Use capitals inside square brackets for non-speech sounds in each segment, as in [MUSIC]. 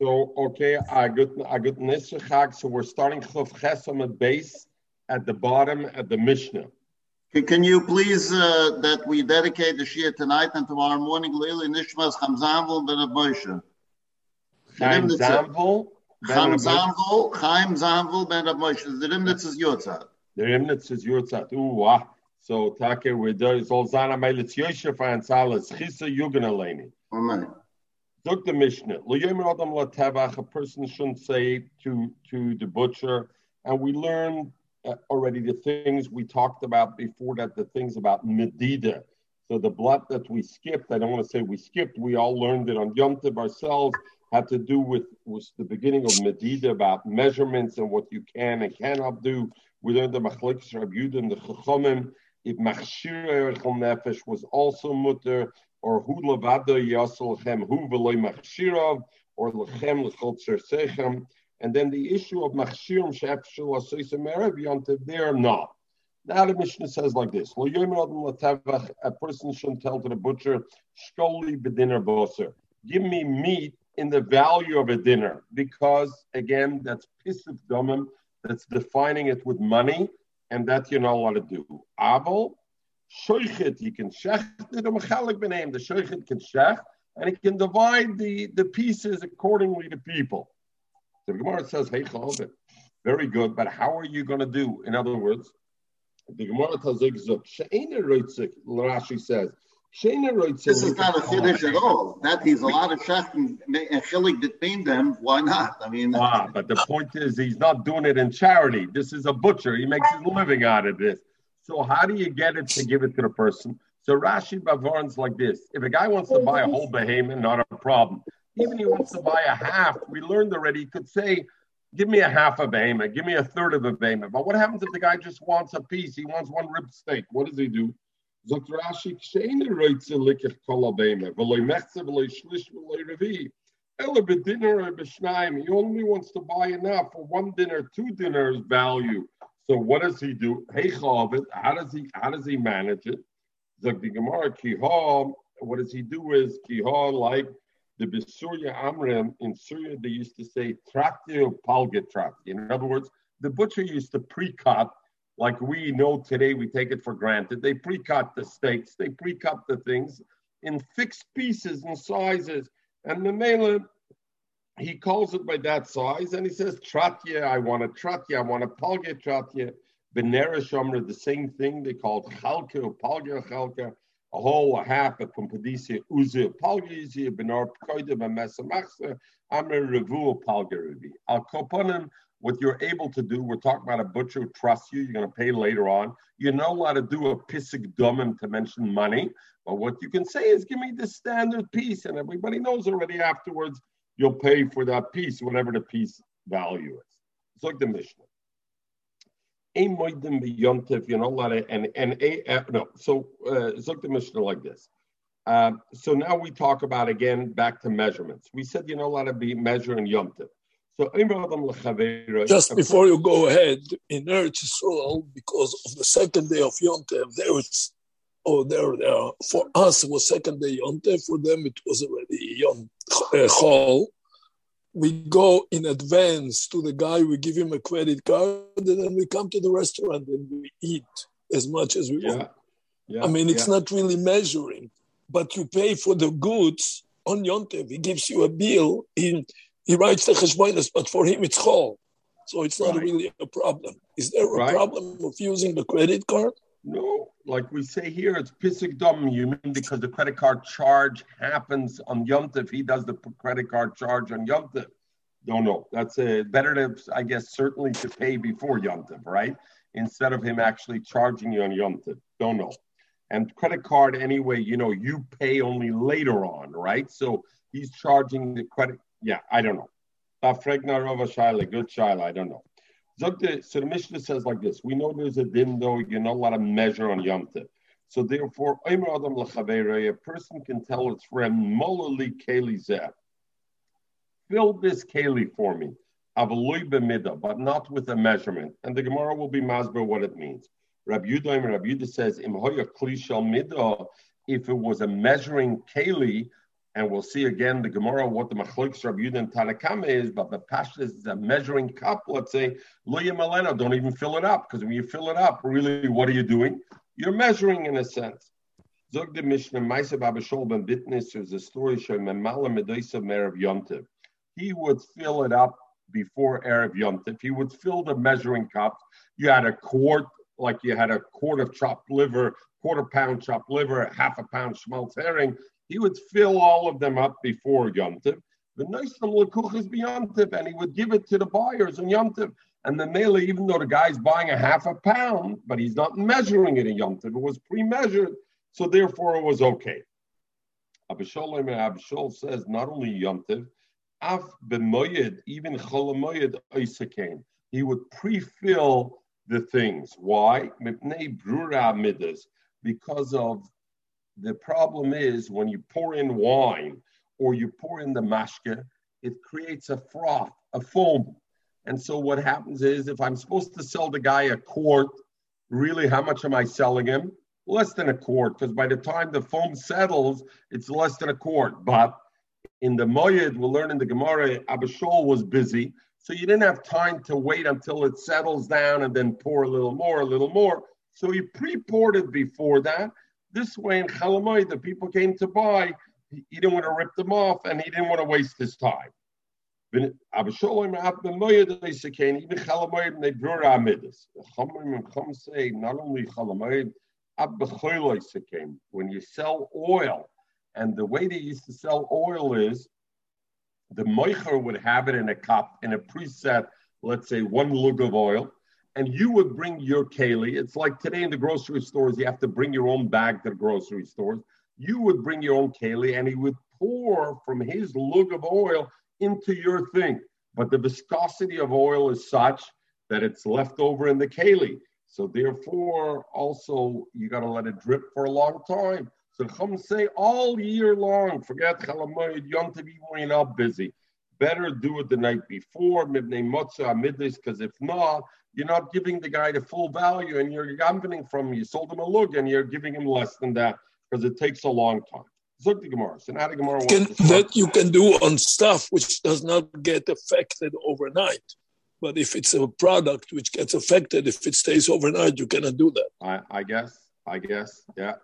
So okay, I got I got Nisrachag. So we're starting Chuf Chesom at base at the bottom at the Mishnah. Can, can you please uh, that we dedicate the Shia tonight and tomorrow morning? Lili Nishmas Chaim Zanvul Ben Moshe. Chaim Zanvul. Chaim Zanvul, Chaim Zanvul Ben Moshe. The Rimnitz is Yotzat. The Rimnitz is Yotzat. Ooh, wow. So Take, we're there. It's all Zana Meilitz Yosef and Salas. Chisa Yugan Eleni. Amen. Look the Mishnah. A person shouldn't say to to the butcher, and we learned uh, already the things we talked about before that. The things about medida. So the blood that we skipped, I don't want to say we skipped. We all learned it on Yom Tov ourselves. Had to do with was the beginning of medida about measurements and what you can and cannot do. We learned the machlekes Rabbi Yudim, the chachomim. If machshir nefesh was also mutter or hu levada yasel lechem hu v'loy machshirav, or lechem lechol tzersechem. And then the issue of machshirim she'efshul asoysim erev yontiv, they're not. Now the Mishnah says like this: A person shouldn't tell to the butcher, "Shkoli bedinner boser." Give me meat in the value of a dinner, because again, that's piss of domim. That's defining it with money, and that you're not allowed to do. Aval Shoichet, he can shech the mechalik b'neim. The shoichet can shech, and he can divide the, the pieces accordingly to people. The Gemara says, hey, chalvit. Very good, but how are you going to do? In other words, the Gemara tells Rashi says, this is not a chiddush at all. That he's a lot of shech and chilik between them. Why not? I mean, ah, but the point is, he's not doing it in charity. This is a butcher. He makes his living out of this. So how do you get it to give it to the person? So Rashi Bavarn's like this: If a guy wants to buy a whole behemoth, not a problem. Even if he wants to buy a half, we learned already. He could say, "Give me a half of a behemoth, give me a third of a behemoth." But what happens if the guy just wants a piece? He wants one rib steak. What does he do? Zot Rashi He only wants to buy enough for one dinner, two dinners value. So what does he do? Hey How does he how does he manage it? The Gemara Kihah, what does he do is Kihah like the Besurya Amrim in Syria, they used to say Trakti Palget Trakti. In other words, the butcher used to pre-cut, like we know today, we take it for granted. They pre-cut the steaks, they pre-cut the things in fixed pieces and sizes. And the Mela, he calls it by that size and he says, Tratya, I want a Tratya, I want a Palge Tratya. Benera Shomer, the same thing, they called Chalke or Palge Chalke, a whole, a half, a Pumpadisia, Uzi, Palge, a Benar Pkoida, a Mesamachsa, Amr Revu, Palge Revi. Al Koponim, what you're able to do, we're talking about a butcher who trusts you, you're going to pay later on. You know how to do a pissig dumim to mention money, but what you can say is, give me the standard piece, and everybody knows already afterwards you'll pay for that piece, whatever the piece value is. It's like the Mishnah. You're not allowed to, and, and a, uh, no, so uh, it's like the Mishnah like this. Uh, so now we talk about again back to measurements. We said you know, not allowed to be measuring Yom So just before you go ahead, in Eretz Yisrael, because of the second day of Yom there is oh, there, there. For us, it was second day Yonte. For them, it was already Yom uh, Chol. We go in advance to the guy. We give him a credit card, and then we come to the restaurant and we eat as much as we yeah. want. Yeah. I mean, it's yeah. not really measuring, but you pay for the goods on Yontev. He gives you a bill. He, he writes the cheshbonis, but for him it's chol. So it's not right. really a problem. Is there a right. problem of using the credit card? No, like we say here, it's pisik dom. You mean because the credit card charge happens on Yom He does the credit card charge on Yom Don't know. That's a better to, I guess, certainly to pay before Yom right? Instead of him actually charging you on Yom Don't know. And credit card, anyway, you know, you pay only later on, right? So he's charging the credit. Yeah, I don't know. Uh, good Shaila, I don't know. So the Mishnah says like this: We know there's a din though you're not allowed to measure on Yom Tov. So therefore, Adam a person can tell its friend, "Molali keli zeh, fill this keli for me, but not with a measurement." And the Gemara will be masber what it means. Rabbi Yudah, Rabbi Yudah says, "Im klishal midah." If it was a measuring keli, and we'll see again the Gemara what the Machlokes Rabbi Yudah and Tanakama is, but the Pasha is a measuring cup. Let's say Luya Malena, don't even fill it up because when you fill it up, really, what are you doing? You're measuring in a sense. Zog the Mishnah Maisa Babashol ben Bitnis. There's a story showing Memala Medoisa Merev Yontiv. He would fill it up before Erev Yontiv. He would fill the measuring cup. You had a quart, like you had a quart of chopped liver, quarter pound chopped liver, half a pound schmaltz herring he would fill all of them up before Yontiv. The Noisam Lakuch is Yontiv, and he would give it to the buyers in Yontiv. And the Mele, even though the guy's buying a half a pound, but he's not measuring it in Yontiv, it was pre-measured, so therefore it was okay. Abishol Abishol says not only Yontiv, Af b'moyed, even cholamoyed oisakain. He would pre-fill the things. Why? Because of the problem is when you pour in wine or you pour in the mashke, it creates a froth, a foam. And so what happens is if I'm supposed to sell the guy a quart, really how much am I selling him? Less than a quart, because by the time the foam settles, it's less than a quart. But in the Moyed, we'll learn in the Gemara, Abishol was busy. So you didn't have time to wait until it settles down and then pour a little more, a little more. So he pre-poured it before that. This way in Chalamoy, the people came to buy, he didn't want to rip them off and he didn't want to waste his time. Even Chalamoy, they brought Amidus. Chum say not only Chalamoy, when you sell oil, and the way they used to sell oil is the moicher would have it in a cup in a preset, let's say one lug of oil, and you would bring your keli. It's like today in the grocery stores, you have to bring your own bag to the grocery stores. You would bring your own keli, and he would pour from his lug of oil into your thing. But the viscosity of oil is such that it's left over in the keli. So therefore, also you got to let it drip for a long time. So Chum say all year long, forget Chalamoyed, Yom Tov, when you're not busy. Better do it the night before, Mibnei Motzah, Midlis, because if not, you're not giving the guy the full value and you're gambling from him. You sold him a lug and you're giving him less than that because it takes a long time. Zuk the Gemara. So now the Gemara can, that you can do on stuff which does not get affected overnight. But if it's a product which gets affected, if it stays overnight, you cannot do that. I, I guess. I guess. Yeah.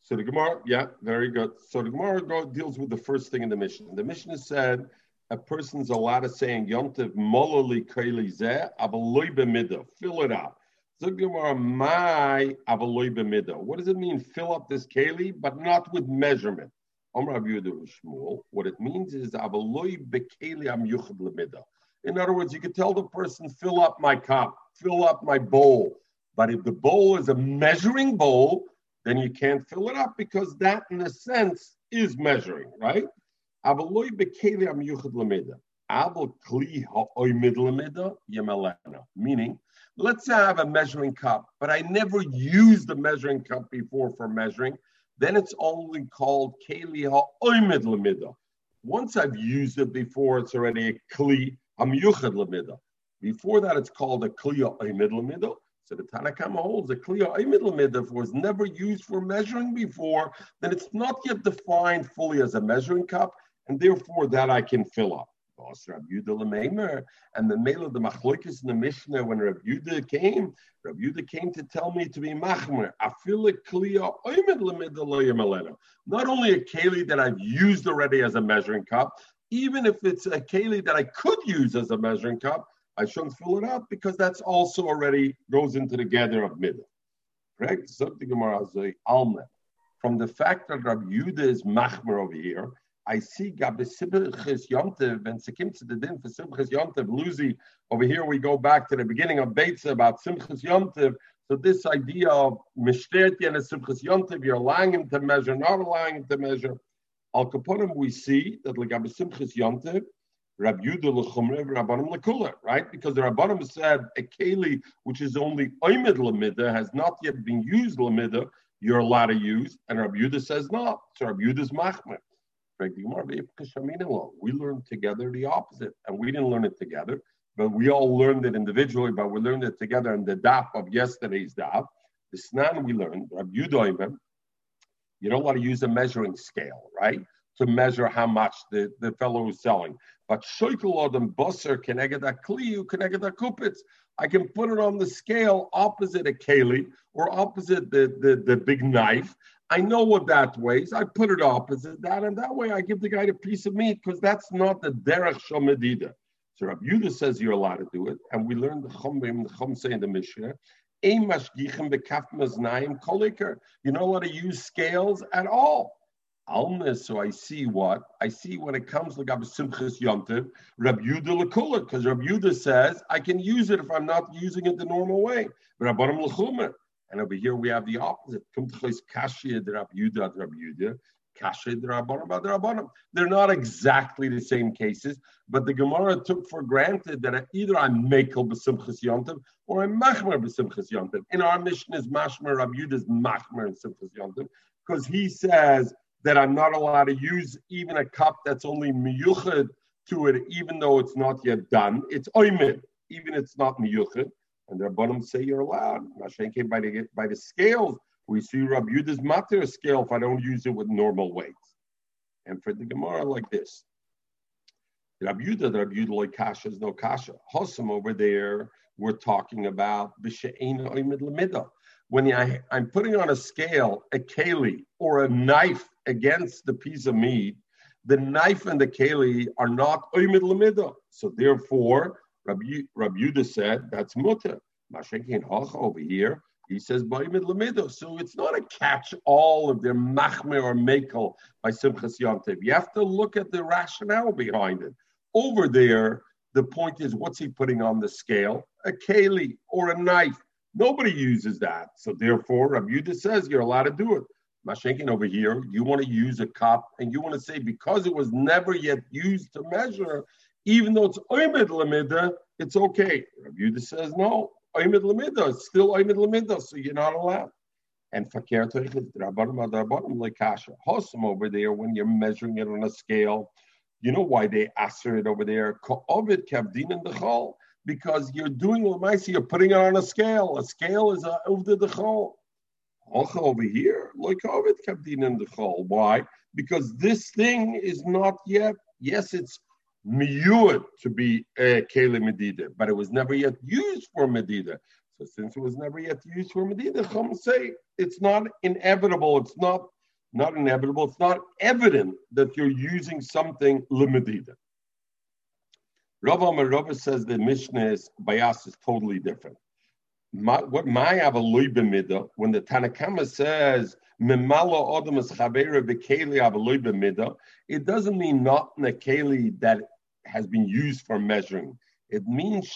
So the Gemara, yeah, very good. So the Gemara deals with the first thing in the mission. The mission is said a person's allowed to say in Yontiv mololi kaili zeh avaloy b'mida. Fill it up. my avaloy b'mida. What does it mean? Fill up this keli, but not with measurement. What it means is avaloy b'keli am yuchad lemida. In other words, you could tell the person, fill up my cup, fill up my bowl. But if the bowl is a measuring bowl, then you can't fill it up because that, in a sense, is measuring, right? Meaning, let's say I have a measuring cup, but I never used the measuring cup before for measuring, then it's only called keli ha'oimid lemida. Once I've used it before, it's already a kli hamyuchad lemida. Before that, it's called a kli ha'oimid lemida. So the Tanakama holds a clear If was never used for measuring before, then it's not yet defined fully as a measuring cup, and therefore that I can fill up. And the of the machlokes in the Mishnah when Rabbi Yudah came, Rabbi Yudah came to tell me to be machmer. Not only a keli that I've used already as a measuring cup, even if it's a keli that I could use as a measuring cup, I shouldn't fill it up because that's also already goes into the gather of middle. Correct? From the fact that Rabbi Yudah is machmer over here, I see Gabi Simchis Yontev and Sekim to the din for Simchis Yontev. Luzi, over here we go back to the beginning of Beitza about Simchis Yontev. So this idea of Mishterti and Simchis Yontev, you're allowing him to measure, not allowing him to measure. Al Kaponim, we see that Gabi Simchis Yontev, Rab Yudah l'chumre, Rabbanim l'kula, right? Because the Rabbanim said a keli which is only oimid lamida has not yet been used lamida, you're allowed to use, and Rab Yudah says not. So Rab Yudah's machmer. We learned together the opposite, and we didn't learn it together, but we all learned it individually, but we learned it together in the daf of yesterday's daf. The snan we learned, you don't want to use a measuring scale, right? to measure how much the, the fellow is selling. But shoikel adam busser keneged kliu keneged kupitz. I can put it on the scale opposite a keli or opposite the, the, the big knife. I know what that weighs. I put it opposite that, and that way I give the guy a piece of meat because that's not the derech shomedida. So Rabbi Yudah says you're allowed to do it, and we learned the chumrim, the chum say in the Mishnah. You're not allowed to use scales at all. Almas, so I see what? I see when it comes to Gab Simchas Yontiv, Rab Yudah Lakula, because Rabbi Yudah says I can use it if I'm not using it the normal way. Rabbanim Lachumer. And over here we have the opposite. They're not exactly the same cases, but the Gemara took for granted that either I'm Mekel b'simchas yontiv or I'm Machmer b'simchas yontiv. In our mission is Mashmer, Rab Yudah is Machmer and Simchas because he says that I'm not allowed to use even a cup that's only miyuchad to it, even though it's not yet done. It's oimid, even it's not miyuchad. And the bottom say you're allowed. Mashen came by the by the scales. We see Rabbi Yuda's matter scale if I don't use it with normal weights. And for the Gemara like this. Rabbi Yudah, Rabbi Yudah like kasha is no kasha. Hossam over there, we're talking about when I, I'm putting on a scale a keli or a knife against the piece of meat, the knife and the keli are not oimid lemida. So therefore, Rabbi, Yudah said that's mutter. Mashenkin hoch over here, he says oimid lemida. So it's not a catch all of their machmer or mekel by Simchas Yontev. You have to look at the rationale behind it. Over there, the point is, what's he putting on the scale? A keli or a knife Nobody uses that. So therefore, Rabbi Yudah says you're allowed to do it. Mashenkin over here, you want to use a cup and you want to say because it was never yet used to measure, even though it's oimid lamida, it's okay. Rabbi Yudah says no, oimid lamida, it's still oimid lamida, so you're not allowed. And fakir like kasha. Hosam over there, when you're measuring it on a scale, you know why they answer it over there? Ka'ovid kavdin in the chol because you're doing Lamaisi, you're putting it on a scale. A scale is a Uvda the Chol. Also over here, like Ovid in the Chol. Why? Because this thing is not yet, yes, it's miyud to be eh, a Kele Medida, but it was never yet used for Medida. So since it was never yet used for Medida, Chum say it's not inevitable, it's not not inevitable, it's not evident that you're using something limedida. Rav Amar says the Mishnah is bias is totally different. My, what my avalui b'mida, when the Tanakama says memala odom is chavera b'keli avalui b'mida, it doesn't mean not in a keli that has been used for measuring. It means.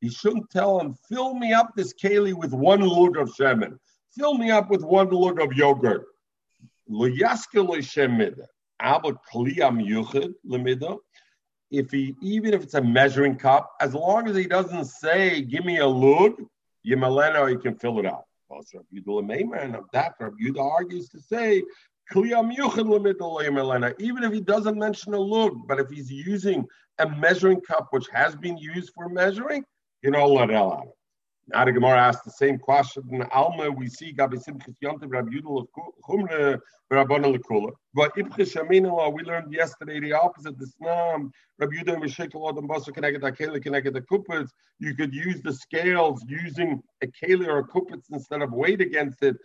He shouldn't tell him, fill me up this keli with one lug of shemen. Fill me up with one lug of yogurt. If he even if it's a measuring cup, as long as he doesn't say, "Give me a lug," Yimalena, he can fill it up. Well, Rabbi Yudah argues to say, even if he doesn't mention a lug, but if he's using a measuring cup which has been used for measuring, you know, let out of it. The Gemara asked the same question Alma. We see Gabi Simchis Yontiv Rabbi Yudel Chumre Rabbana Lekula. But Ibchis uh, we learned yesterday the opposite. The Snam Rabbi Yudel Mishekel Adam Basar connected Akela connected the Kupitz. You could use the scales using a Keli or a Kupitz instead of weight against it.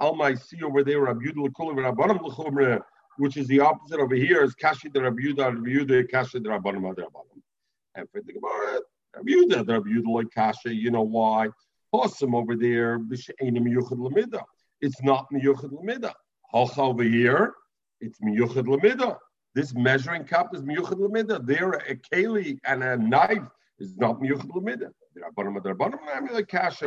Alma, I see over there Rabbi Yudel Lekula Rabbanam Lechumre, which is the opposite over here is Kashi the Rabbi Yudah Rabbi Yudah Kashi the Rabbanam Rabbanam. And for the Gemara, You know why? Awesome over there, it's not miyuchad lamida. Hoch over here, it's miyuchad lamida. This measuring cup is miyuchad lamida. There, a keli and a knife is not miyuchad lamida.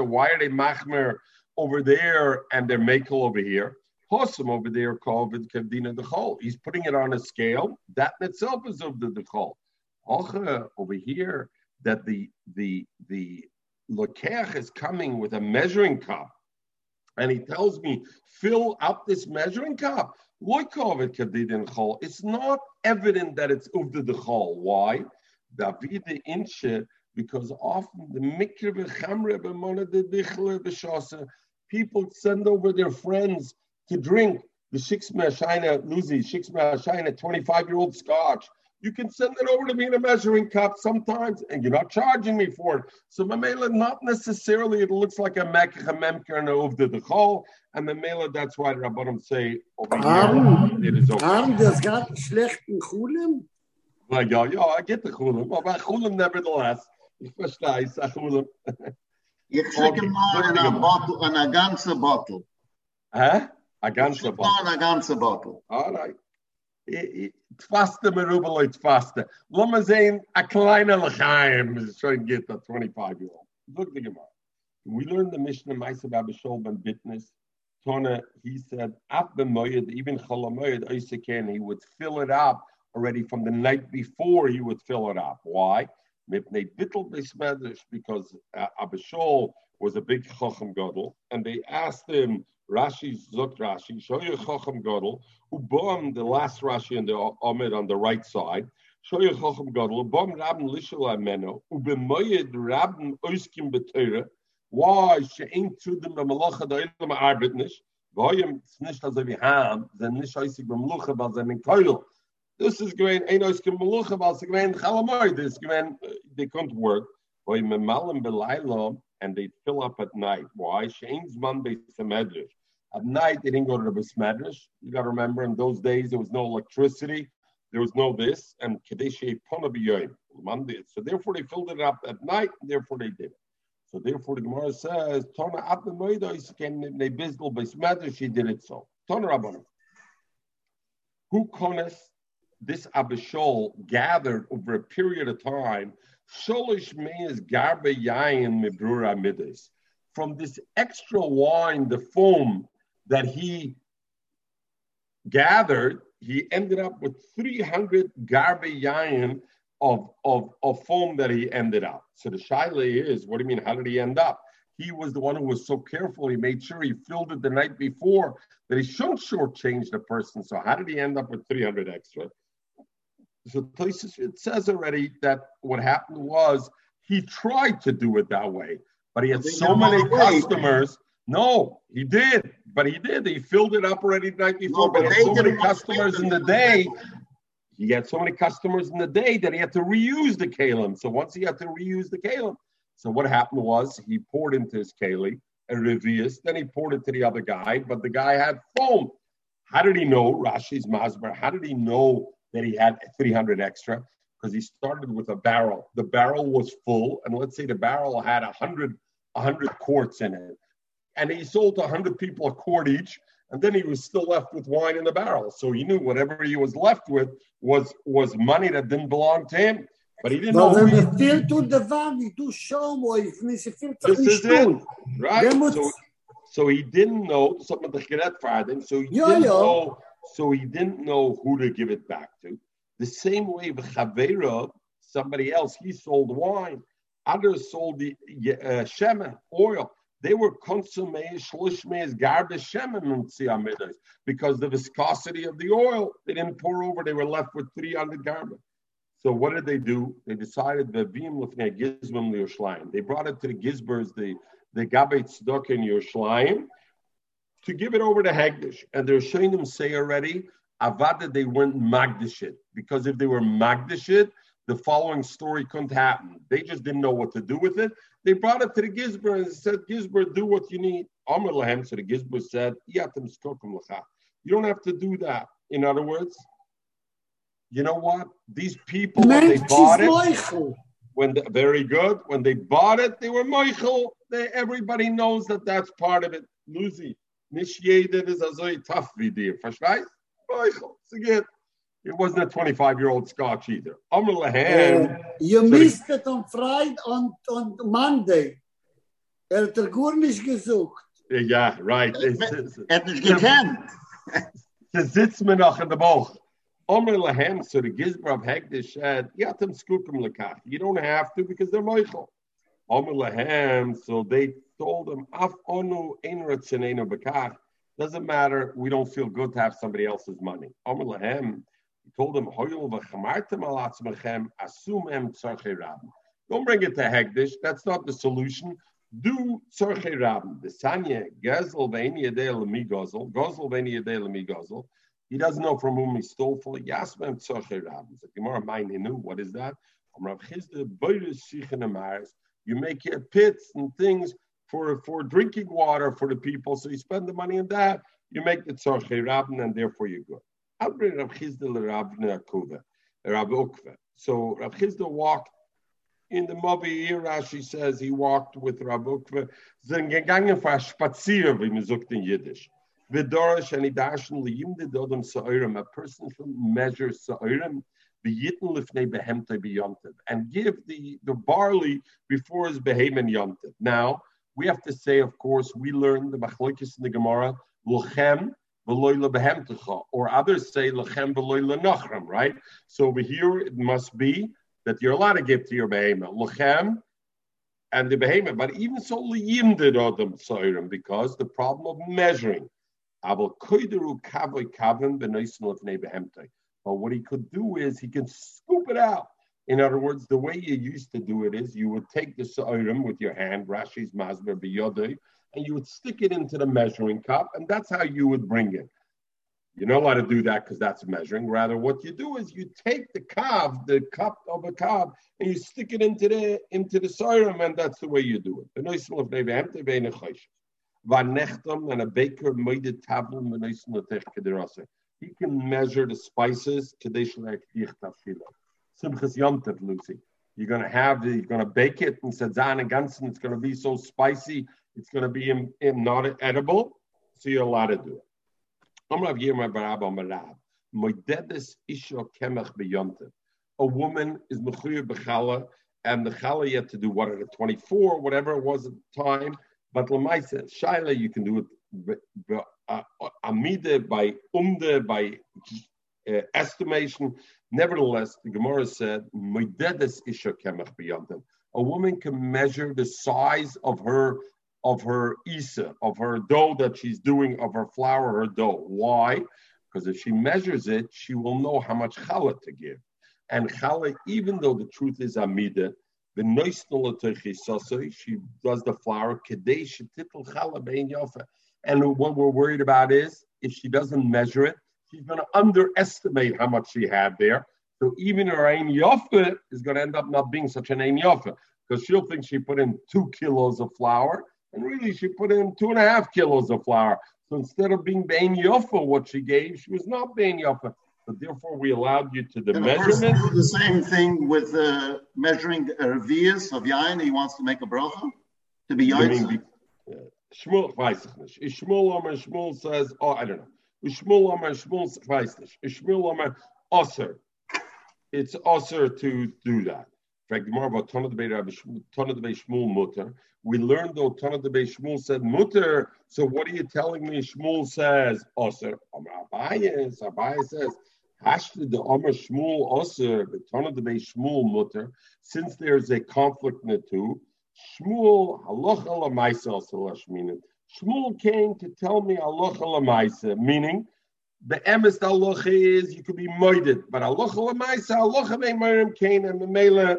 Why are they machmer over there and they're makel over here? Hossam over there called Kavdina Dechol. He's putting it on a scale. That in itself is of the Dechol. Over here, that the the the lokech is coming with a measuring cup, and he tells me fill up this measuring cup. It's not evident that it's uvda the chol. Why? David inche because often the mikra b'shasa People send over their friends to drink the Shikshma Shina Luzi, Shikshma Shina 25 year old scotch. You can send it over to me in a measuring cup sometimes, and you're not charging me for it. So Mamela, not necessarily, it looks like a mekach, a memker, and a the chol. And Mamela, that's why the Rabbanim say over here, it is okay. Haben das gab schlechten Chulim? Ja, ja, ja, I get the chulim. But chulim, nevertheless, ich verstehe, ich sage chulim. Ich schicke mal in a bottle, in a ganze bottle. Hä? A ganze Schicke mal a ganze bottle. All right. Tfaste merubel tfaste. Lass mal sehen, a kleiner Lachaim is trying to get the 25 year old. Look the Gemara. We learned the Mishnah Maisa Babashol ben Bitness. Tona, he said, Ab b'moyed, even chalamoyed, oiseken, he would fill it up already from the night before he would fill it up. Why? Because uh, Abishol was a big chacham gadol, and they asked him, Rashi Zuk Rashi, show you Chacham Gadol, who bomb the last Rashi in the Amid on the right side. Show you Chacham Gadol, bomb Rabin Lishal Ameno, who bemoyed Rabin Oiskim Beteure. Why? She ain't to them the Malacha da Ilam Arbitnish. Nicht also wie Ham, sind nicht Oisik Bemlucha, sie in Keul. This is going, ein Oiskim weil sie gewähnt Chalamoy, this gewähnt, uh, they couldn't work. Goyim, Memalim and they fill up at night. Why? Shane's Monday Medrash. At night, they didn't go to the Besmedrash. You got to remember, in those days, there was no electricity, there was no this, and Kadeshi. So therefore, they filled it up at night, and therefore they did it. So therefore, the Gemara says, Tona at the Moidos came they bizdal Besmedrash, he did it so. Tona. Who kones this Abishol gathered over a period of time, Sholish means garbe yayin mibrura midas. From this extra wine, the foam that he gathered, he ended up with 300 garbe yayin of, of, of foam that he ended up. So the shaila is, what do you mean? How did he end up? He was the one who was so careful. He made sure he filled it the night before that he shouldn't shortchange the person. So how did he end up with 300 extra? So it says already that what happened was he tried to do it that way, but he had so many customers. No, he did, but he did. He filled it up already the night before. No, but, but he had so many customers in the day. He had so many customers in the day that he had to reuse the kalim. So once he had to reuse the kalim, so what happened was he poured into his keli a revius, then he poured it to the other guy, but the guy had foam. How did he know Rashi's Masber? How did he know that he had 300 extra? Because he started with a barrel. The barrel was full, and let's say the barrel had 100, 100 quarts in it and he sold 100 people a quart each and then he was still left with wine in the barrel. So he knew whatever he was left with was was money that didn't belong to him. But he didn't but know when he to the valley to show this is it, right? So, so he didn't know some of the him. so he didn't know so he didn't know who to give it back to. The same way with Chavera, somebody else he sold wine. Others sold the uh, shema oil. They were consumé shlushmeis garbage because the viscosity of the oil they didn't pour over. They were left with 300 garbage. So what did they do? They decided the vim at gizbim Yerushalayim. They brought it to the gizbers, the the gabet stuck in Yerushalayim, to give it over to Hagdish. And they're showing them say already, Avada, they weren't Magdishit. Because if they were Magdishit, the following story couldn't happen. They just didn't know what to do with it. They brought it to the Gizber and said, Gizber, do what you need. Amr Lahem, so the Gizber said, You don't have to do that. In other words, you know what? These people, when they bought it, when they, very good, when they bought it, they were Michael. They, everybody knows that that's part of it. Lucy, nicht jeder ist so tough wie dir. Verstehst? Michael, forget. It wasn't a 25 year old Scotch either. Amr Lahan. Uh, you missed it on Friday, on, on Monday. Er hat er gut nicht gesucht. Ja, right. Er hat nicht gekannt. [LAUGHS] Sie sitzt mir noch in der Bauch. Amr Lahan, so the Gizbar of Hegdish said, Yatem skukum lekach. You don't have to because they're Michael. Amr Lahan, so they told him, Af onu ein ratzenenu bekach. Doesn't matter. We don't feel good to have somebody else's money. Amr Lahan, he told him, Don't bring it to Hegdish. That's not the solution. Do tzorche rabben, the sanya, gezel ve'eni yedei l'mi gozel, gozel ve'eni yedei l'mi gozel. He doesn't know from whom he stole for Yasmem tzorche rabben. So Gemara Maininu, what is that? You make your pits and things for, for drinking water for the people, so you spend the money on that. You make the tzorche rabben, and therefore you're good. So Rav Chisda walked in the Mavi Rashi says he walked with Rav Ukva. Spazier, in Yiddish. V'dorish and idashen liyimde dodem sa'orim. A person should measure sa'orim v'yitn lifnei behemte b'yontiv. And give the, the barley before his behemoth yontiv. Now, we have to say, of course, we learn the machlokes in the Gemara, lochem or others say lechem nachram, right? So over here it must be that you're allowed to give to your behemoth lechem and the behemoth, but even so liyimdid adam soirim because the problem of measuring. But what he could do is he can scoop it out. In other words, the way you used to do it is you would take the soirim with your hand, Rashi's masber biyodei, and you would stick it into the measuring cup, and that's how you would bring it. You're not allowed to do that because that's measuring. Rather, what you do is you take the kav, the cup of a kav, and you stick it into the into the serum, and that's the way you do it. And a baker made a He can measure the spices. Simchas Lucy. You're going to have the, you're going to bake it and sadzan and gansen. It's going to be so spicy it's going to be in, in not edible, so you're allowed to do it. A woman is mechuyev bechala, and the chala have to do what at 24, whatever it was at the time. But lemaisa shaila, you can do it uh, amide by umde by uh, estimation. Nevertheless, the Gemara said, A woman can measure the size of her of her isa, of her dough that she's doing, of her flour, her dough. Why? Because if she measures it, she will know how much challah to give. And challah, even though the truth is amida, she does the flour, and what we're worried about is if she doesn't measure it, she's going to underestimate how much she had there. So even her ain yofa is going to end up not being such an ain yofa because she'll think she put in two kilos of flour and really, she put in two and a half kilos of flour. So instead of being Bain Yofa, what she gave, she was not Bain Yofa. So therefore, we allowed you to the and measurement. Do the same thing with uh, measuring revias of yain. He wants to make a bracha to be yain. Shmuel weiß ich. Shmuel Omer Shmuel says, oh, I don't know. Shmuel Omer Shmuel weiß nicht. Shmuel Omer Osir. It's Osir to do that We learned though Tana de Shmuel said Mutter. So what are you telling me? Shmuel says Oser. Abaye, Abaye says Hashta the Omer Shmuel Oser, the Tana de Shmuel Mutter. Since there's a conflict in the two, Shmuel halacha lamaisa salashmina. Shmuel came to tell me halacha lamaisa, meaning the emes halacha is you could be moided, but halacha lamaisa halacha me'marim came and the mela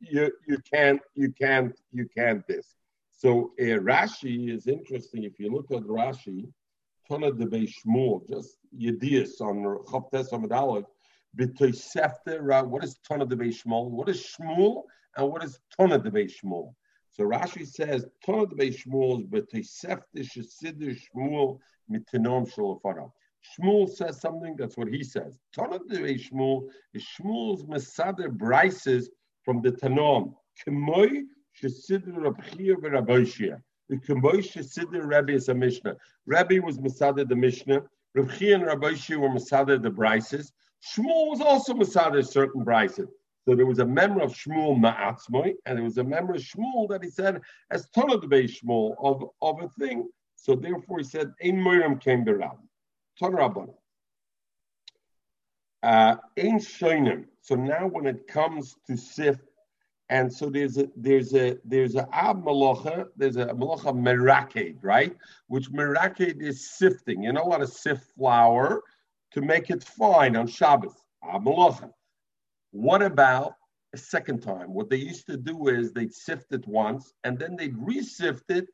you you can't you can't you can't this. So uh, Rashi is interesting. If you look at Rashi, Tona de Shmuel, just Yedias on Choptes Amadalek, B'toisefte, what is Tona de Shmuel? What is Shmuel and what is Tona de Shmuel? So Rashi says Tona de Shmuel is B'toisefte Shesidir Shmuel mitinom shalafara. Shmuel says something, that's what he says. Tona de Shmuel is Shmuel's Mesader Brises from the Tanom. Kemoy shesidr Rabchir v'Rabboshia. The Kemoy shesidr Rabbi is a Mishnah. Rabbi was Masada the Mishnah. Rabchir and Rabboshia were Masada the Brises. Shmuel was also Masada certain Brises. So there was a member of Shmuel Ma'atzmoy, and there was a member of Shmuel that he said as Tonah the Shmuel of, of a thing. So therefore he said, Ein Miriam came Berab. Tonah Rabbanah. Uh, Ein Shoinim. So now when it comes to sift, and so there's a there's a there's a ab malacha, there's a malacha meraked, right? Which meraked is sifting. You know how to sift flour to make it fine on Shabbos. Ab malacha. What about a second time. What they used to do is they'd sift it once and then they'd re-sift it,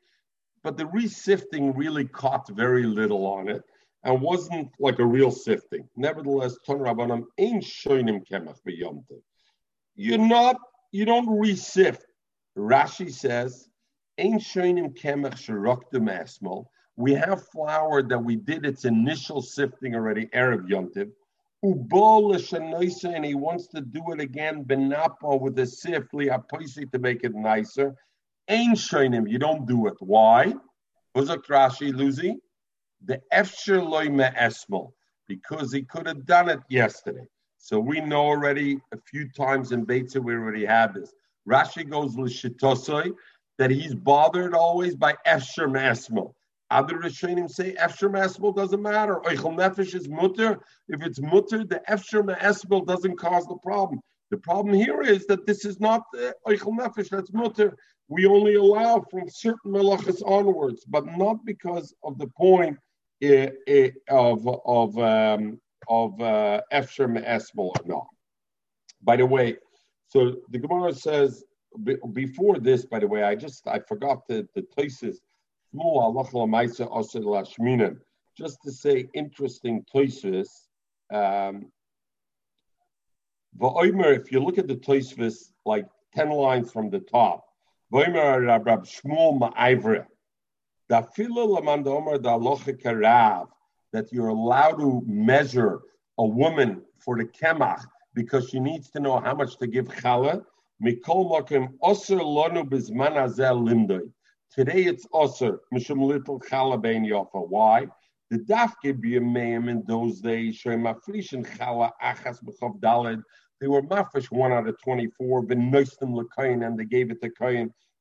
but the re-sifting really caught very little on it and wasn't like a real sifting. Nevertheless, Ton Rabbanim ain't shoinim kemach beyomtiv. You're not, you don't re-sift. Rashi says, ain't shoinim kemach sheroktim esmol. We have flour that we did its initial sifting already, Erev Yontiv. And he wants to do it again, benapa with a sift, to make it nicer. Ain't shoinim, you don't do it. Why? Uzak Rashi, Luzi? The efsher loy esmol because he could have done it yesterday. So we know already a few times in Beitza we already had this. Rashi goes l'shitosoi that he's bothered always by efsher esmol. Other Rishonim say efsher esmol doesn't matter. Oichel nefesh is mutter. If it's mutter, the efsher esmol doesn't cause the problem. The problem here is that this is not oichel nefesh. That's mutter. We only allow from certain melachas onwards, but not because of the point of of um, of uh, Efsher Esmol or not. By the way, so the Gemara says before this. By the way, I just I forgot the the places. Just to say, interesting toises. Um, if you look at the toisvis, like ten lines from the top, Shmuel Ma'ivre, that you're allowed to measure a woman for the kemach because she needs to know how much to give challah. Today it's osir mishum little challah bein yofa. Why? The dafke be a meim in those days. Shem mafrishin challah achas b'chav daled. They were mafresh one out of twenty-four. Ben noistim lekayin, and they gave it to kayin.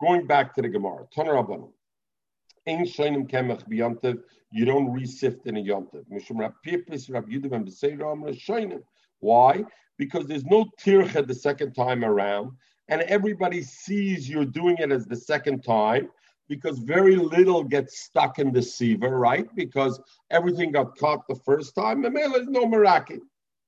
Going back to the Gemara, Taner Rabbanim. Ein shoinim kemach b'yontev, you don't re-sift in a yontev. Mishum Rab Yudim, and. Why? Because there's no tircha the second time around, and everybody sees you're doing it as the second time, because very little gets stuck in the sieve, right? Because everything got caught the first time, and there's no miracle.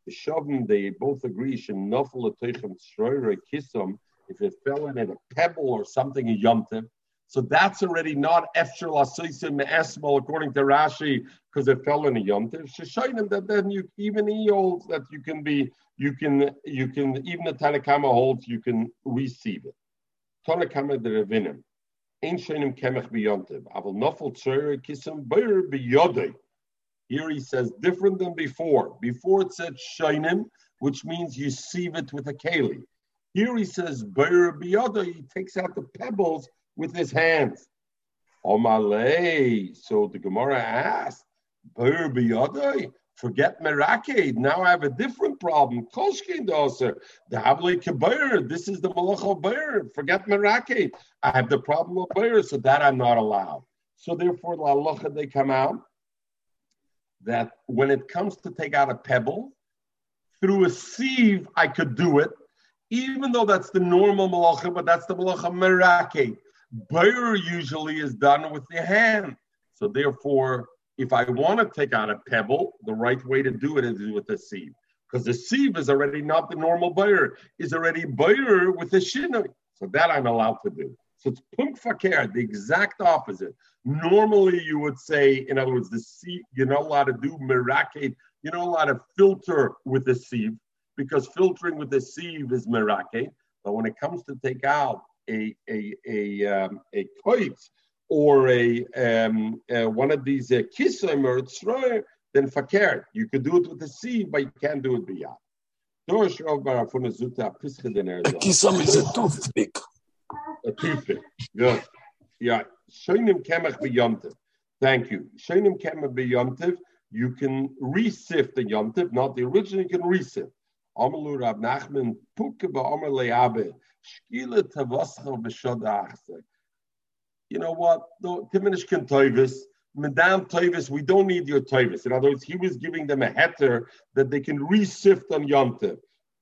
The shovim, they both agree, shenofel atechem tzroire kisam, if it fell in a pebble or something, a yomtiv. So that's already not Efshel Asoisim Esmol according to Rashi because it fell in a yomtiv. Shishayim that then you even he holds that you can be you can you can even the Tanakama holds you can receive it. Tanakama the Ravinim. Kemech biyomtiv. Kisim. Here he says different than before. Before it said Shainim, which means you sieve it with a keli. Here he says, he takes out the pebbles with his hands. Omalei. So the Gemara asked, forget Meraked. Now I have a different problem. Koshkin doser. The Havli Kabir. This is the Malach of Bayer. Forget Meraked. I have the problem of Bayer, so that I'm not allowed. So therefore, the halacha they come out that when it comes to take out a pebble, through a sieve, I could do it even though that's the normal malacha, but that's the malacha merake. Bayer usually is done with the hand. So therefore, if I want to take out a pebble, the right way to do it is with a sieve. Because the sieve is already not the normal bayer, is already bayer with the shinoi. So that I'm allowed to do. So it's punk the exact opposite. Normally you would say, in other words, the sieve, you're not allowed to do merake, you're not allowed to filter with the sieve because filtering with the sieve is merake. But when it comes to take out a a a um, a koit or a um, uh, one of these uh, kisim or tzroy, then fakir. You could do it with the sieve, but you can't do it beyond. A kisam is a toothpick. A toothpick. Good. Yeah. Shoinim kemach beyontiv. Thank you. Shoinim kemach beyontiv. You can resift the yontiv, not the original. You can resift. Amalu Rab Nachman Ba'amar Le'abe. You know what? No, Timonish can toivis. Madame Toivis, we don't need your Toivis. In other words, he was giving them a heter that they can re-sift on Yom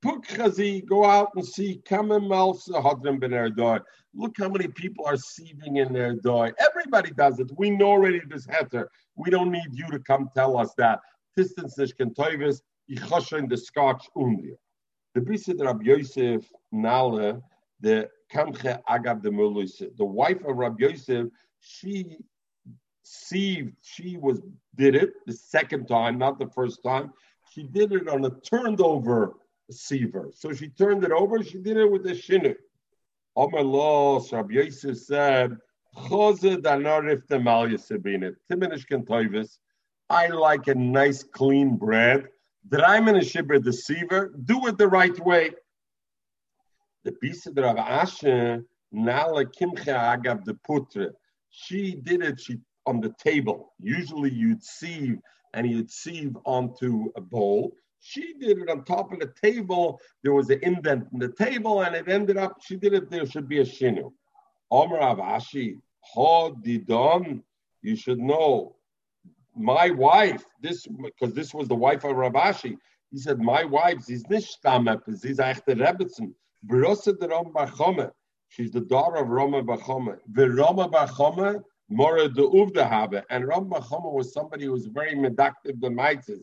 Puk Chazi, go out and see Look how many people are sieving in their door. Everybody does it. We know already this heter. We don't need you to come tell us that. Tistens nicht can Toivis, in the Scotch undir. The Brisset Rabbi Yosef Nale, the Kamche Agab de Muluse, the wife of Rabbi Yosef, she sieved, she was did it the second time, not the first time. She did it on a turned over siever. So she turned it over, she did it with a shinu. Omar Los, Rabbi Yosef said, I like a nice clean bread. Draimen shibber the siever, do it the right way. The piece of Rav Ashi, Nala Kimche Agav the Putre. She did it, she on the table. Usually you'd sieve and you'd sieve onto a bowl. She did it on top of the table. There was an indent in the table, and it ended up, she did it, there should be a shinu. Omer Avashi, Ho Didon, you should know, my wife, this, because this was the wife of Ravashi, he said, my wife, she's nicht she's echte Rebbetzin. Brosse der Rom Bachome. She's the daughter of Roma Bachome. The Roma Bachome, Mora de Uvda Habe. And Ram Bachoma was somebody who was very medactive the mitzvahs.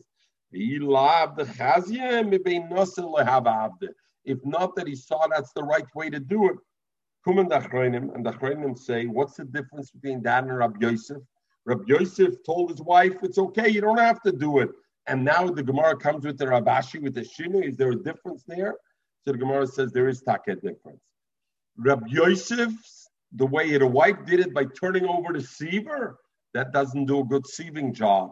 If not that he saw that's the right way to do it. And the Achronim say, what's the difference between that and Rabbi Yosef? Rabbi Yosef told his wife, it's okay, you don't have to do it. And now the Gemara comes with the Rabashi, with the Shinu. Is there a difference there? So the Gemara says there is taka difference. Rabbi Yosef's the way the wife did it by turning over the siever, that doesn't do a good sieving job.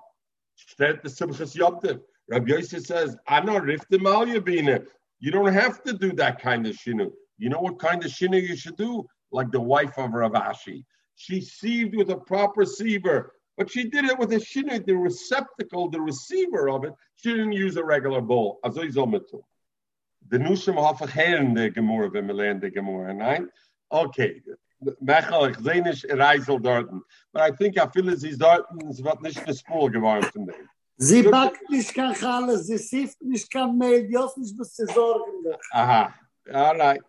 Rabbi Yosef says, I'm not riftim You don't have to do that kind of shinu. You know what kind of shinu you should do? Like the wife of Ravashi. She sieved with a proper siever, but she did it with a shinu, the receptacle, the receiver of it. She didn't use a regular bowl. The Nushim Hafacheren de Gemur, Vimelen de Gemur, right? Okay, Mechel, ich sehe nicht Reisel dort. But I think I feel as he's dort, es wird nicht eine Spur geworden von dem. Sie backt nicht kein Chalas, sie sieft nicht kein Mehl, die hoffen nicht, was sie sorgen. Aha, all right.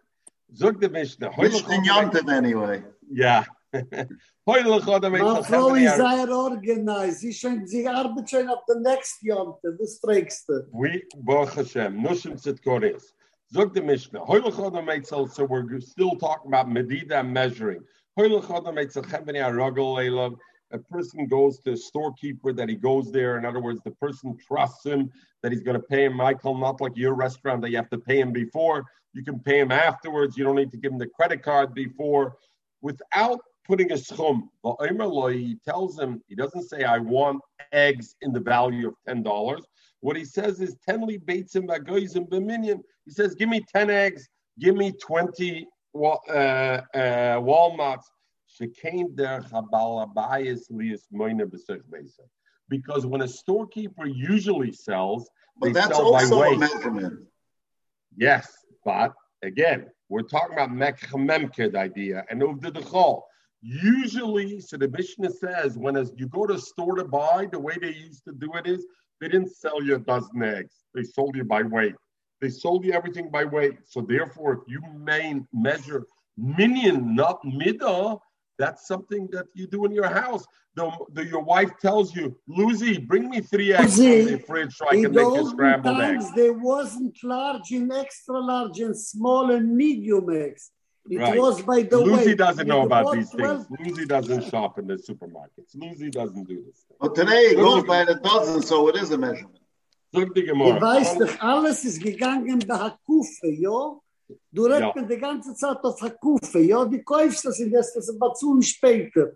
Sog de Mischne. Nicht in Jonten, anyway. Ja. Heulich Meine Frau ist sehr organisiert. Sie, schon, sie arbeitet schon auf der nächsten Jonten. Das trägst du. Oui, Baruch Hashem. Nushim Tzidkoris. Zog the Mishnah. So we're still talking about medida measuring. A person goes to a storekeeper that he goes there. In other words, the person trusts him that he's going to pay him. Michael, not like your restaurant that you have to pay him before. You can pay him afterwards. You don't need to give him the credit card before. Without putting a schum, he tells him, he doesn't say, I want eggs in the value of $10. What he says is tenly beitzim bagoyzim b'minyan. He says, give me ten eggs, give me twenty uh, uh, walnuts. Because when a storekeeper usually sells, but that's sell also a measurement. Yes, but again, we're talking about mekhamemkid idea and of the dechol. Usually, so the Mishnah says, when as you go to store to buy, the way they used to do it is they didn't sell you a dozen eggs. They sold you by weight. They sold you everything by weight. So therefore, if you main measure minion, not midah, that's something that you do in your house. The, the, your wife tells you, Lucy, bring me three eggs from the fridge so I can make a scrambled eggs. There wasn't large and extra large and small and medium eggs. It right. was by the Lucy way. doesn't know about these 12. things. Lucy doesn't shop in the supermarkets. Lucy doesn't do this. Thing. But today it goes by the dozen, so it is a measurement. Sag die Gemara. Du weißt doch, alles ist gegangen bei Hakufe, jo? Du redest ja. die ganze Zeit auf Hakufe, jo? Die kaufst das in das, das Batsul später.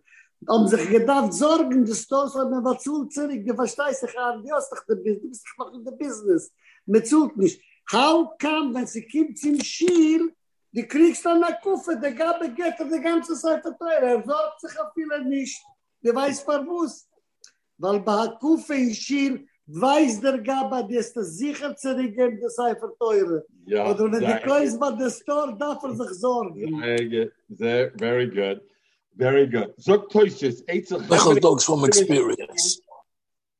Haben sich gedacht, sorgen, dass du so eine Batsul zurück, du verstehst dich an, du hast doch der Business, du bist doch noch in der Business. Man zult nicht. How come, wenn sie kommt zum Schiel, Die kriegst dann eine Kuffe, der Gabe geht auf die ganze Zeit der Teure. Er sorgt sich auf viele nicht. Der weiß, warum. Weil bei der Kuffe in Schir weiß der Gaba, die ist das sicher zu regeben, das sei verteuert. Ja, Oder wenn die Kreuz bei der Store, darf er sich sorgen. Very good. Very good. Very good. Zog Toysis, Eitzel Michael Dogs from experience.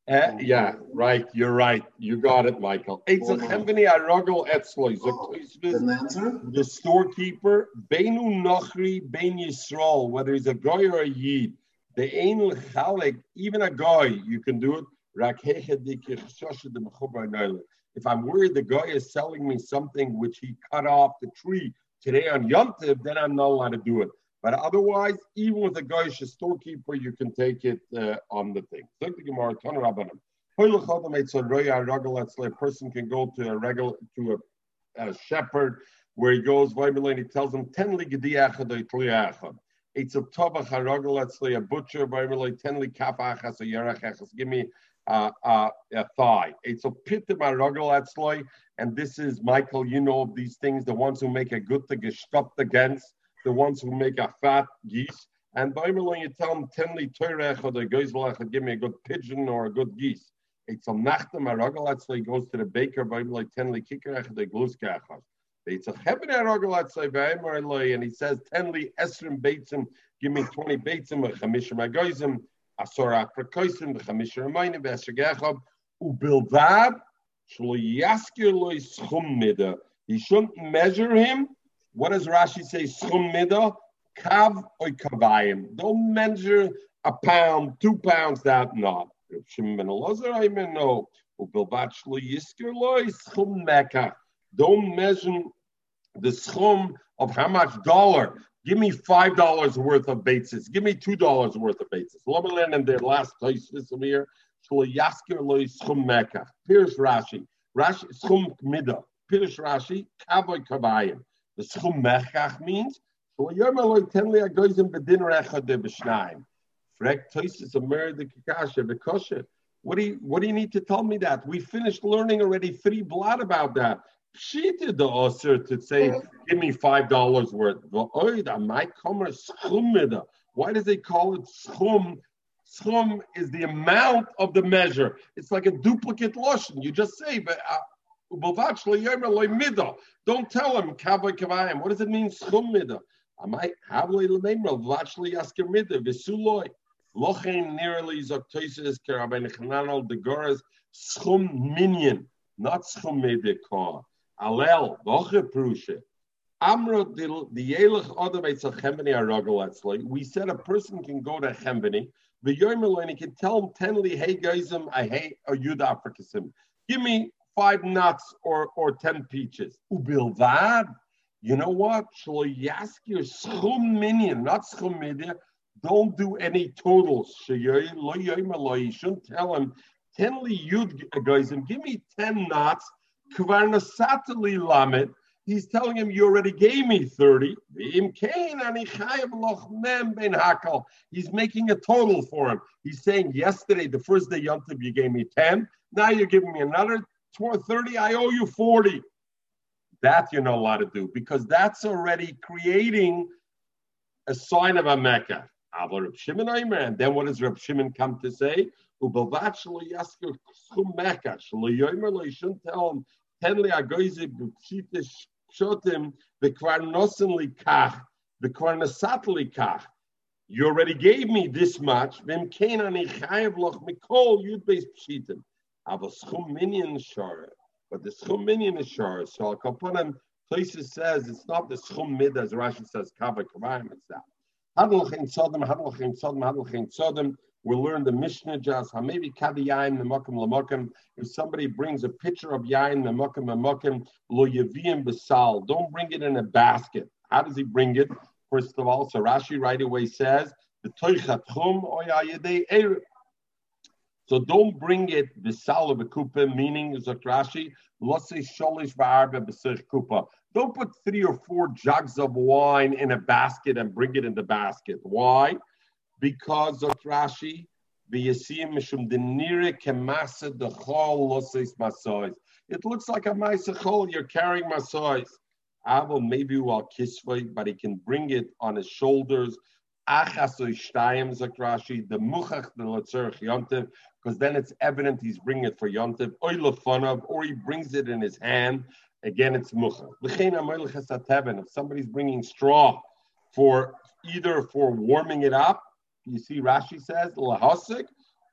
Uh, yeah, right. You're right. You got it, Michael. Chemveni Arogel Etzloi. Zog Toysis, the storekeeper, Beinu Nochri, Bein Yisrael, whether he's a guy or a yid, the Ein Chalik, even a guy, you can do it. If I'm worried the guy is selling me something which he cut off the tree today on Yom Tiv, then I'm not allowed to do it. But otherwise, even with a a storekeeper, you can take it uh, on the thing. A person can go to a regular to a, a shepherd where he goes, and he tells him, it's a tovach say a butcher, kafachas, a yerachachas, give me uh, uh, a thigh. It's a pitim harogel, and this is, Michael, you know of these things, the ones who make a good to gestopped against, the ones who make a fat geese. And by when you tell them tenli toirech or the goizlach, give me a good pigeon or a good geese. It's a nachtem say, goes to the baker, by like tenli kikerech, the gluskachas. It's a arogel, let's say, and he says tenli esrim beitzim, give me 20 beitzim, a chamishim agoizim, asor aprakoisim, the chamishim amayim, v'esher gechab, ubilvad, shlo yaskir loy schum mida. He shouldn't measure him what does Rashi say? Kav. Don't measure a pound, two pounds, that not. Don't measure the schum of how much dollar. Give me five dollars worth of basis. Give me two dollars worth of basis. Lomelan in their last place this year. Here's Rashi. Rashi schum mida. Pirish Rashi kavoy kavayim. The schum mechach means what do you what do you need to tell me that? We finished learning already three blot about that. She did the usher to say, give me five dollars worth. Why does they call it schum? Schum is the amount of the measure. It's like a duplicate lotion. You just say, but uh, don't tell him kavay kavayim. What does it mean schum mida? Amai havlei l'meimra vachli yasker mida v'suloi. Lochein nearly zoktoises keraben chananol degoras schum minion, not schum mida ka. Alel voche prushe. Amro the yelech other chembeni arogel We said a person can go to chembeni. The yomeleni can tell him tenly, hey guys, I hate a yud afrikasim. Give me five nuts or, or 10 peaches. Ubilvad, you know what? Shloyaskir schum minion, not schum. Don't do any totals. You shouldn't tell him, 10 li yud guys, give me 10 nuts. Kvarnasatali lamet. He's telling him, You already gave me 30. He's making a total for him. He's saying, Yesterday, the first day Yontif, you gave me 10. Now you're giving me another 30, I owe you 40. That you're not allowed to do because that's already creating a sign of a Mecca. And then what does Reb Shimon come to say? Shouldn't tell him, kach. You already gave me this much. V'im kein ani pshitim. But the schum minion is shara. So a component places says it's not the schum mid as Rashi says kava kavayim. It's that. Hadal chen sodom, hadal chen sodom, hadal chen sodom. We'll learn the Mishnah just how maybe kavi yain nemokim lemokim. If somebody brings a pitcher of yain nemokim lemokim lo yavim basal, don't bring it in a basket. How does he bring it? First of all, so Rashi right away says the toichatchum oyayedei erev. So don't bring it bisala bekupa, meaning Zakrashi, losei sholish ba'arba b'sich kupa. Don't put three or four jugs of wine in a basket and bring it in the basket. Why? Because Zakrashi, v'yasim mishum denire kemasa dechol loseis masois. It looks like a maisachol, you're carrying masois. Ah, Avo maybe while kisvay, but he can bring it on his shoulders. Shtayim zakrashi, the muchach yontev, because then it's evident he's bringing it for Yontiv, or he brings it in his hand. Again, it's mucha. If somebody's bringing straw for either for warming it up, you see Rashi says lahasik,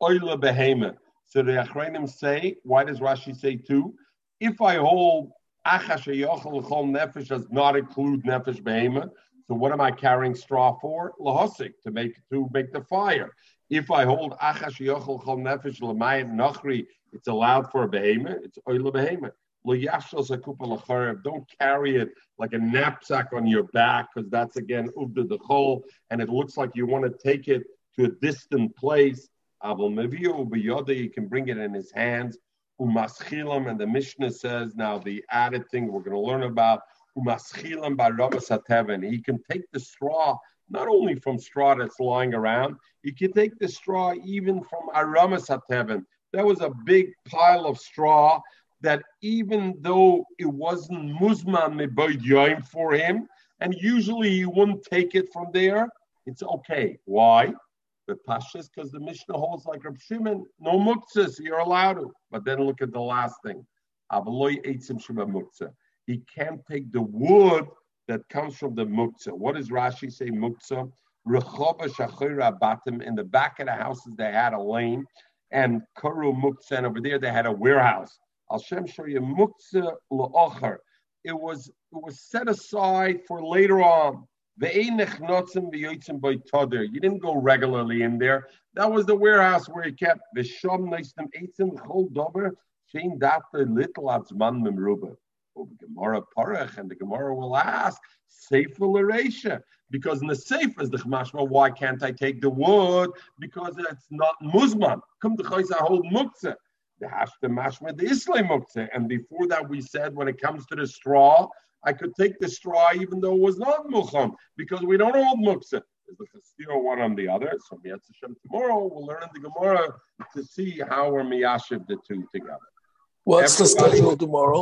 oila behema. So the Achrayim say, why does Rashi say two? If I hold nefesh does not include nefesh behema, so what am I carrying straw for? Lahasik to make to make the fire. If I hold achash yochel chol nefesh l'mayim nachri, it's allowed for a behemoth. It's oila behemoth. Don't carry it like a knapsack on your back because that's again uvda the chol, and it looks like you want to take it to a distant place. You can bring it in his hands. Umaschilam, and the Mishnah says now the added thing we're going to learn about umaschilam by He can take the straw not only from straw that's lying around, you can take the straw even from Aramas Hateven. That was a big pile of straw that even though it wasn't Muzman Yoim for him, and usually he wouldn't take it from there, it's okay. Why? The Pashas, because the Mishnah holds like Rab Shimon, no muktzah, so you're allowed to. But then look at the last thing. He can't take the wood that comes from the muktzah. What does Rashi say, muktzah? Rechova shachira batim. In the back of the houses, they had a lane, and kuru muktzah, and over there they had a warehouse. Al Shem show you muktzah la'ocher. It was it was set aside for later on. You didn't go regularly in there. That was the warehouse where he kept the shom neistem eitzim chol dober shein dafter little atzman memruba. Gemara Parach, and the Gemara will ask, Sefer Laresha. Because in the Sefer is the Chmashma, why can't I take the wood? Because it's not Muzman. Come to Chaysa hold Muktzah. The Hashta Mashma, the Islam Muktzah. And before that, we said when it comes to the straw, I could take the straw even though it was not Mucham, because we don't hold Muktzah. There's the Chastira one on the other. So Hashem, tomorrow we'll learn in the Gemara to see how we're Miyashiv the two together. What's Everybody, the schedule tomorrow?